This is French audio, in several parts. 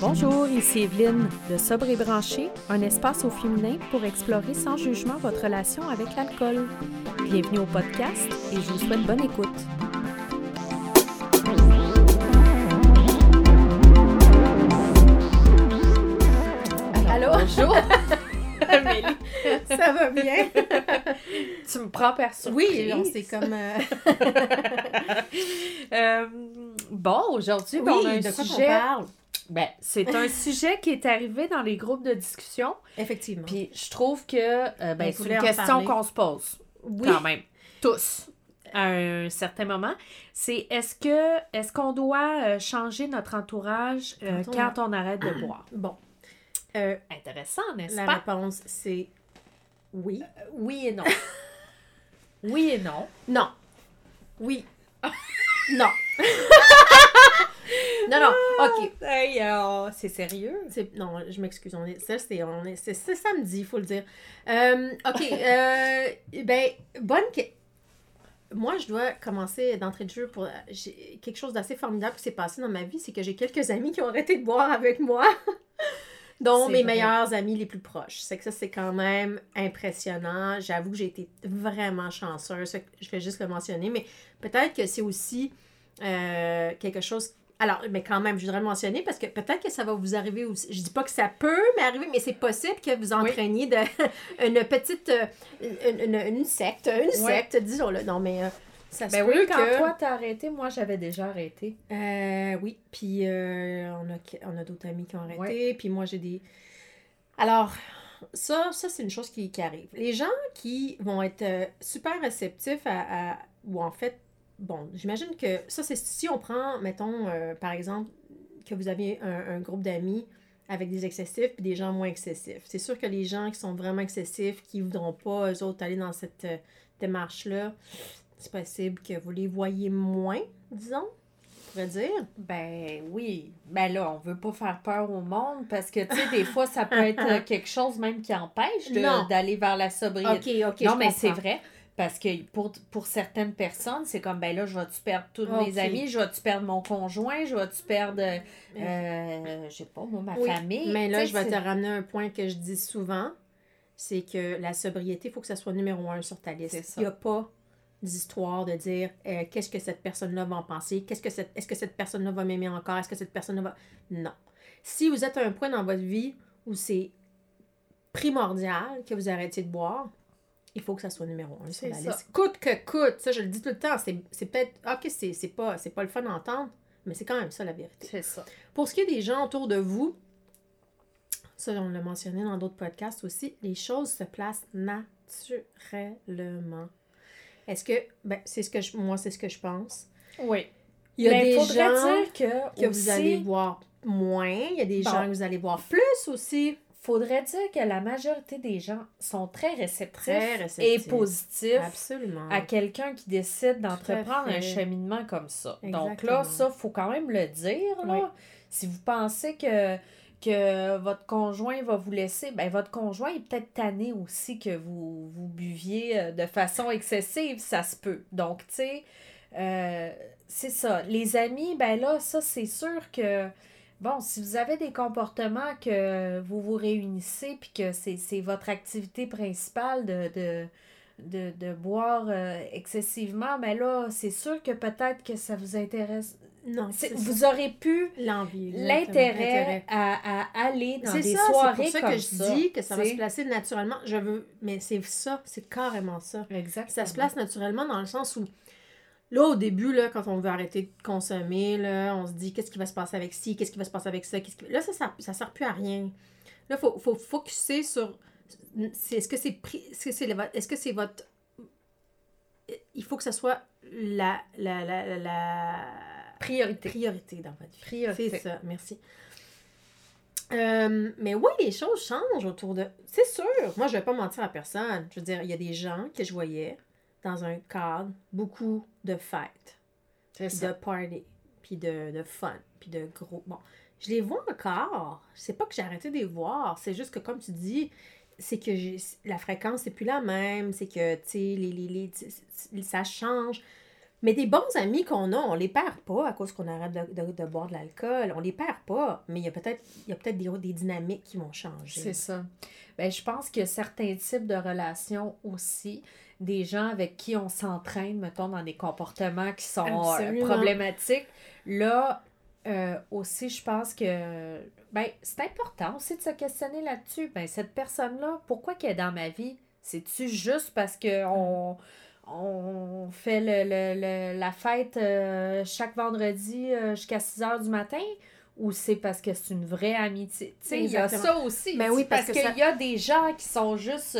Bonjour, ici Evelyne de Sobre et Branché, un espace au féminin pour explorer sans jugement votre relation avec l'alcool. Bienvenue au podcast et je vous souhaite bonne écoute. Allô? Bonjour! Amélie, ça va bien? tu me prends par surprise. Oui, on s'est comme... euh, Euh, bon, aujourd'hui, on a un de quoi on sujet. parle? Ben, c'est un sujet qui est arrivé dans les groupes de discussion. Effectivement. Puis je trouve que euh, ben, c'est une question qu'on se pose oui, quand même, tous, à un certain moment. C'est est-ce que est-ce qu'on doit euh, changer notre entourage euh, Quand on- quand on arrête de boire? bon. Euh, Intéressant, n'est-ce la pas? réponse, c'est oui. Oui et non. oui et non. Non. Oui. non. Non, non, OK. Hey, euh, c'est sérieux? C'est- Non, je m'excuse. On est, ça, c'est, on est, c'est, c'est samedi, il faut le dire. Euh, OK. euh, ben, bonne. Moi, je dois commencer d'entrée de jeu pour. J'ai quelque chose d'assez formidable qui s'est passé dans ma vie, c'est que j'ai quelques amis qui ont arrêté de boire avec moi, dont mes vrai. meilleurs amis les plus proches. C'est que ça, c'est quand même impressionnant. J'avoue que j'ai été vraiment chanceuse. Je vais juste le mentionner, mais peut-être que c'est aussi euh, quelque chose alors, mais quand même, je voudrais le mentionner parce que peut-être que ça va vous arriver aussi. Je dis pas que ça peut m'arriver, mais c'est possible que vous entraîniez de, une petite. euh, Une, une- une secte. Une secte, disons-le. Non, mais euh, ça se Ben peut oui, quand que. toi t'as arrêté, moi j'avais déjà arrêté. Euh, oui, puis euh, on a, on a d'autres amis qui ont arrêté, puis moi j'ai des... Alors, ça, ça c'est une chose qui, qui arrive. Les gens qui vont être super réceptifs à, à- ou en fait, bon, j'imagine que ça c'est si on prend, mettons, euh, par exemple, que vous avez un, un groupe d'amis avec des excessifs puis des gens moins excessifs. C'est sûr que les gens qui sont vraiment excessifs, qui ne voudront pas, eux autres, aller dans cette euh, démarche-là, c'est possible que vous les voyez moins, disons, on pourrait dire. Ben oui. Ben là, on veut pas faire peur au monde parce que, tu sais, des fois, ça peut être euh, quelque chose même qui empêche d'aller vers la sobriété. OK, OK, non, je mais c'est vrai. Parce que pour, pour certaines personnes, c'est comme, ben là, je vais-tu perdre tous Ok. mes amis, je vais-tu perdre mon conjoint, je vais-tu perdre, euh, euh, je sais pas, moi, ma Oui, famille? Mais là, je vais te ramener un point que je dis souvent, c'est que la sobriété, il faut que ça soit numéro un sur ta liste. Il n'y a pas d'histoire de dire euh, qu'est-ce que cette personne-là va en penser, qu'est-ce que cette, est-ce que cette personne-là va m'aimer encore, est-ce que cette personne-là va... Non. Si vous êtes à un point dans votre vie où c'est primordial que vous arrêtiez de boire, il faut que ça soit numéro un sur C'est la ça. liste. Coûte que coûte, ça je le dis tout le temps, c'est, c'est peut-être, ok, c'est, pas, pas le fun d'entendre, mais c'est quand même ça la vérité. C'est ça. Pour ce qui est des gens autour de vous, ça, on l'a mentionné dans d'autres podcasts aussi, les choses se placent naturellement. Est-ce que, ben, c'est ce que je, moi, c'est ce que je pense. Oui. Il y a Mais des gens dire que, que aussi, vous allez voir moins, il y a des Bon. gens que vous allez voir plus aussi. Faudrait dire que la majorité des gens sont très réceptifs, Très et positifs Absolument. à quelqu'un qui décide d'entreprendre un cheminement comme ça. Donc là, ça, faut quand même le dire. Là. Oui. Si vous pensez que, que votre conjoint va vous laisser, ben votre conjoint est peut-être tanné aussi que vous, vous buviez euh, de façon excessive, ça se peut. Donc, tu sais, euh, c'est ça. Les amis, ben là, ça, c'est sûr que Bon, si vous avez des comportements que vous vous réunissez puis que c'est votre activité principale de, de, de, de boire euh, excessivement, mais là, c'est sûr que peut-être que ça vous intéresse. Non, Vous ça. aurez pu l'envie. l'intérêt à, à aller dans des ça, c'est pour ça comme que je dis que ça va se placer naturellement. Je veux, mais c'est ça, c'est carrément ça. Exactement. Ça se place naturellement dans le sens où, là, au début, là, quand on veut arrêter de consommer, là, on se dit qu'est-ce qui va se passer avec ci, qu'est-ce qui va se passer avec ça. qui- Là, ça, ça, ça sert plus à rien. Là, il faut, faut focuser sur. Est-ce que c'est est-ce que c'est le- est-ce que c'est votre. Il faut que ça soit la, la, la, la, Priorité. priorité dans votre vie. Priorité. C'est ça, merci. Euh, mais oui, les choses changent autour de. C'est sûr, moi je vais pas mentir à personne. Je veux dire, il y a des gens que je voyais dans un cadre beaucoup de fêtes, de party, puis de, de fun, puis de gros. Bon, je les vois encore. C'est pas que j'ai arrêté de les voir, c'est juste que comme tu dis, c'est que la fréquence c'est plus la même, c'est que tu sais, les, les, les- ça change. Mais des bons amis qu'on a, on les perd pas à cause qu'on arrête de, de, boire de l'alcool. On les perd pas, mais il y a peut-être peut des, des dynamiques qui vont changer. C'est ça. Ben, je pense qu'il y a certains types de relations aussi. Des gens avec qui on s'entraîne, mettons, dans des comportements qui sont euh, problématiques. Là, euh, aussi, je pense que ben, c'est important aussi de se questionner là-dessus. Ben, cette personne-là, pourquoi qu'elle est dans ma vie? C'est-tu juste parce qu'on on fait le, la fête euh, chaque vendredi euh, jusqu'à 6 heures du matin? Ou c'est parce que c'est une vraie amitié? Il y a ça aussi. Mais ben oui, parce, qu'il y a des gens qui sont juste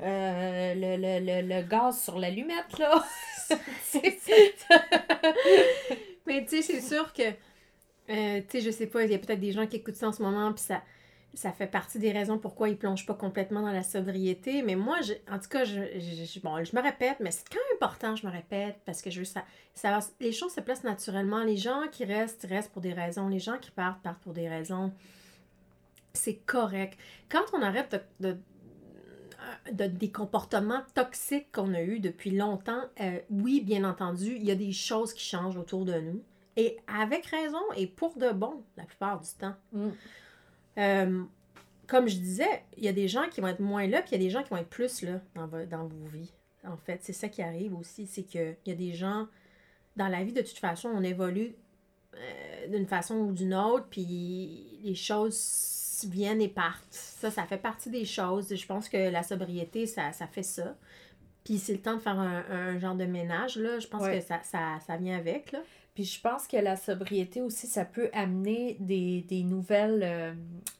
le, le, le, gaz sur l'allumette, là. Mais tu sais, c'est sûr que euh, tu sais, je sais pas, il y a peut-être des gens qui écoutent ça en ce moment, puis ça, ça fait partie des raisons pourquoi ils plongent pas complètement dans la sobriété. Mais moi, je, en tout cas, je, bon, je me répète, mais c'est quand même important, je me répète, parce que je veux ça, ça les choses se placent naturellement. Les gens qui restent, restent pour des raisons. Les gens qui partent, partent pour des raisons. C'est correct. Quand on arrête de des comportements toxiques qu'on a eus depuis longtemps, euh, oui, bien entendu, il y a des choses qui changent autour de nous. Et avec raison et pour de bon, la plupart du temps. Mm. Euh, comme je disais, il y a des gens qui vont être moins là, puis il y a des gens qui vont être plus là dans, dans vos vies. En fait, c'est ça qui arrive aussi, c'est qu'il y a des gens, dans la vie, de toute façon, on évolue euh, d'une façon ou d'une autre, puis les choses viennent et partent. Ça, ça fait partie des choses. Je pense que la sobriété, ça, fait ça. Puis c'est le temps de faire un, genre de ménage, là. Je pense que ça, ça, ça vient avec, là. Puis je pense que la sobriété aussi, ça peut amener des, nouvelles, euh,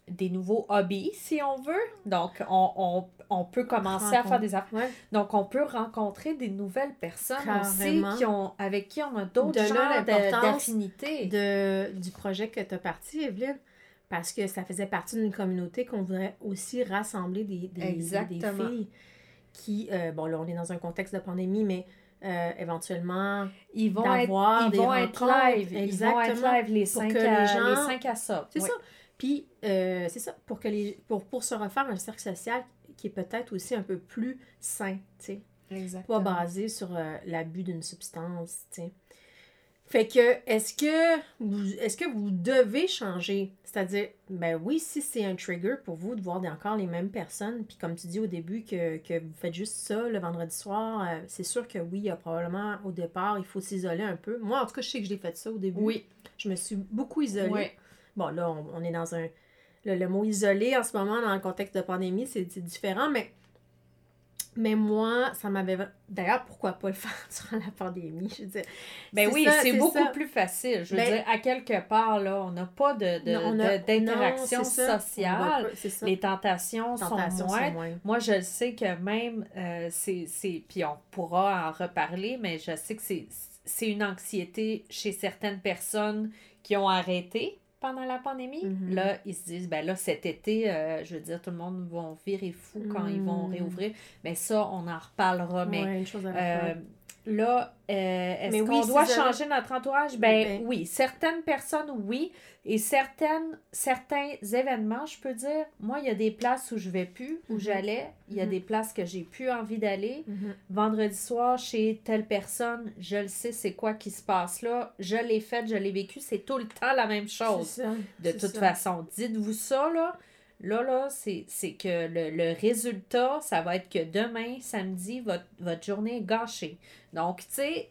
des nouveaux hobbies, si on veut. Donc, on, peut commencer à faire des affaires. Donc, on peut rencontrer des nouvelles personnes aussi qui ont, avec qui on a d'autres genres d'affinités. Du projet que tu as parti, Evelyne. Parce que ça faisait partie d'une communauté qu'on voudrait aussi rassembler des, des, des filles qui, euh, bon là on est dans un contexte de pandémie, mais euh, éventuellement ils vont être, ils vont être live. Exactement ils vont être live les 5 à, les 5 à ça c'est ça. Puis euh, c'est ça. Pour que les pour, pour se refaire un cercle social qui est peut-être aussi un peu plus sain tu sais. Pas basé sur l'abus d'une substance tu sais fait que, est-ce que vous, est-ce que vous devez changer? C'est-à-dire, ben oui, si c'est un trigger pour vous de voir encore les mêmes personnes, puis comme tu dis au début que, vous faites juste ça le vendredi soir, euh, c'est sûr que oui, il y a probablement au départ, il faut s'isoler un peu. Moi, en tout cas, je sais que j'ai fait ça au début. Oui. Je me suis beaucoup isolée. Bon, là, on, est dans un. Le, le, mot isolé en ce moment, dans le contexte de pandémie, c'est différent, mais mais moi, ça m'avait. D'ailleurs, pourquoi pas le faire durant la pandémie? Je veux dire. Ben oui, c'est beaucoup plus facile. Je veux ben dire, à quelque part, là, on n'a pas d'interaction de, sociale. Les tentations, sont, moins. Moi, je sais que même, euh, c'est. Puis on pourra en reparler, mais je sais que c'est une anxiété chez certaines personnes qui ont arrêté pendant la pandémie? Mm-hmm. Là, ils se disent, ben là, cet été, euh, je veux dire, tout le monde va virer fou quand ils vont mm. réouvrir. Mais ça, on en reparlera. Mais euh, là, euh, est-ce qu'on doit changer notre entourage? Ben, ben, oui, certaines personnes, oui. Et certaines, certains événements, je peux dire, moi, il y a des places où je vais plus, où mhm. j'allais. Il y a mhm. des places que j'ai plus envie d'aller. Mhm. Vendredi soir, chez telle personne, je le sais, c'est quoi qui se passe là. Je l'ai fait, je l'ai vécu. C'est tout le temps la même chose. de toute façon, dites-vous ça, là. Là, là, c'est que le, résultat, ça va être que demain, samedi, votre, votre journée est gâchée. Donc, tu sais,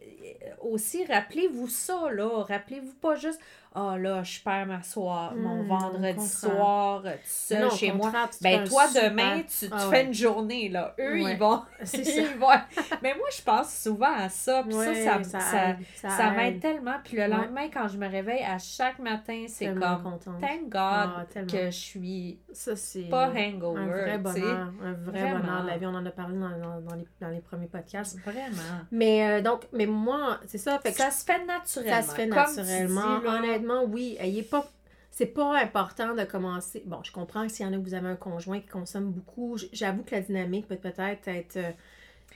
aussi, rappelez-vous ça, là. Rappelez-vous pas juste, ah là, je perds ma soir, mon hmm, vendredi soir, tout seul chez moi. Ben toi, demain, tu, tu ah fais une journée, là. Eux, ils vont. ils vont... Mais moi, je pense souvent à ça. Puis ça, ça, ça, ça, m'aide tellement. Puis le lendemain, quand je me réveille, à chaque matin, c'est comme, thank God ah, que je suis ça, pas hangover. Un vrai bonheur. Un vrai bonheur de la vie. On en a parlé dans, dans, dans, les, dans les premiers podcasts. Vraiment. Mais euh, donc, mais moi, c'est ça. Fait ça se fait naturellement. Ça se fait naturellement. Honnêtement, oui. Ayez pas. C'est pas important de commencer. Bon, je comprends que s'il y en a vous avez un conjoint qui consomme beaucoup, j'avoue que la dynamique peut peut-être être. Euh,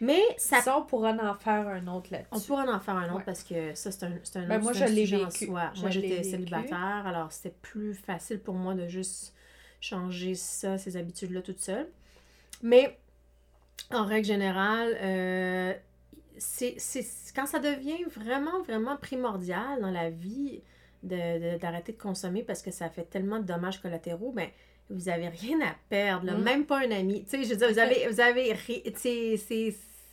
mais ça... ça... on pourra en faire un autre là-dessus. On pourra en faire un autre parce que ça, c'est un, c'est un, ben, moi, je l'ai vécu. Moi, j'étais célibataire, alors c'était plus facile pour moi de juste changer ça, ces habitudes-là toute seule. Mais en règle générale, euh, c'est quand ça devient vraiment, vraiment primordial dans la vie d'arrêter de, consommer parce que ça fait tellement de dommages collatéraux, ben, vous avez rien à perdre, mm. même pas un ami. Tu sais, je veux dire, vous avez, vous avez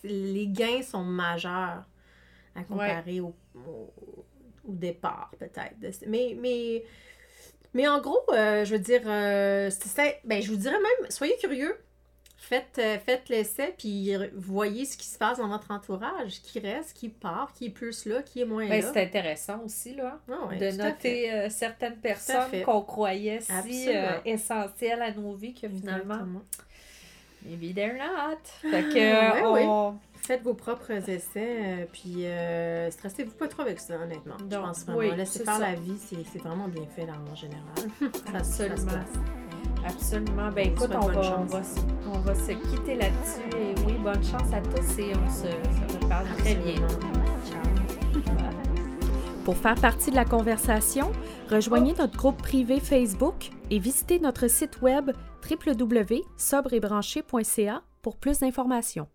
les gains sont majeurs à comparer au, au, départ, peut-être. Mais, mais, mais en gros, euh, je veux dire, euh, ben, je vous dirais même, soyez curieux. Faites, euh, faites l'essai, puis voyez ce qui se passe dans votre entourage, qui reste, qui part, qui est plus là, qui est moins ben, là. C'est intéressant aussi, là, ah de noter certaines personnes qu'on croyait si essentielles à nos vies que finalement, maybe they're not. Fait que, on, Faites vos propres essais, euh, puis euh, stressez-vous pas trop avec ça, honnêtement. Donc, je pense vraiment. Laissez faire la vie, c'est vraiment bien fait là, en général. Absolument. Absolument. Ben écoute, on va, on va, on, va, se quitter là-dessus. Et oui, bonne chance à tous et on se, se reparle très bien. Pour faire partie de la conversation, rejoignez notre groupe privé Facebook et visitez notre site web www.sobrebranché.ca pour plus d'informations.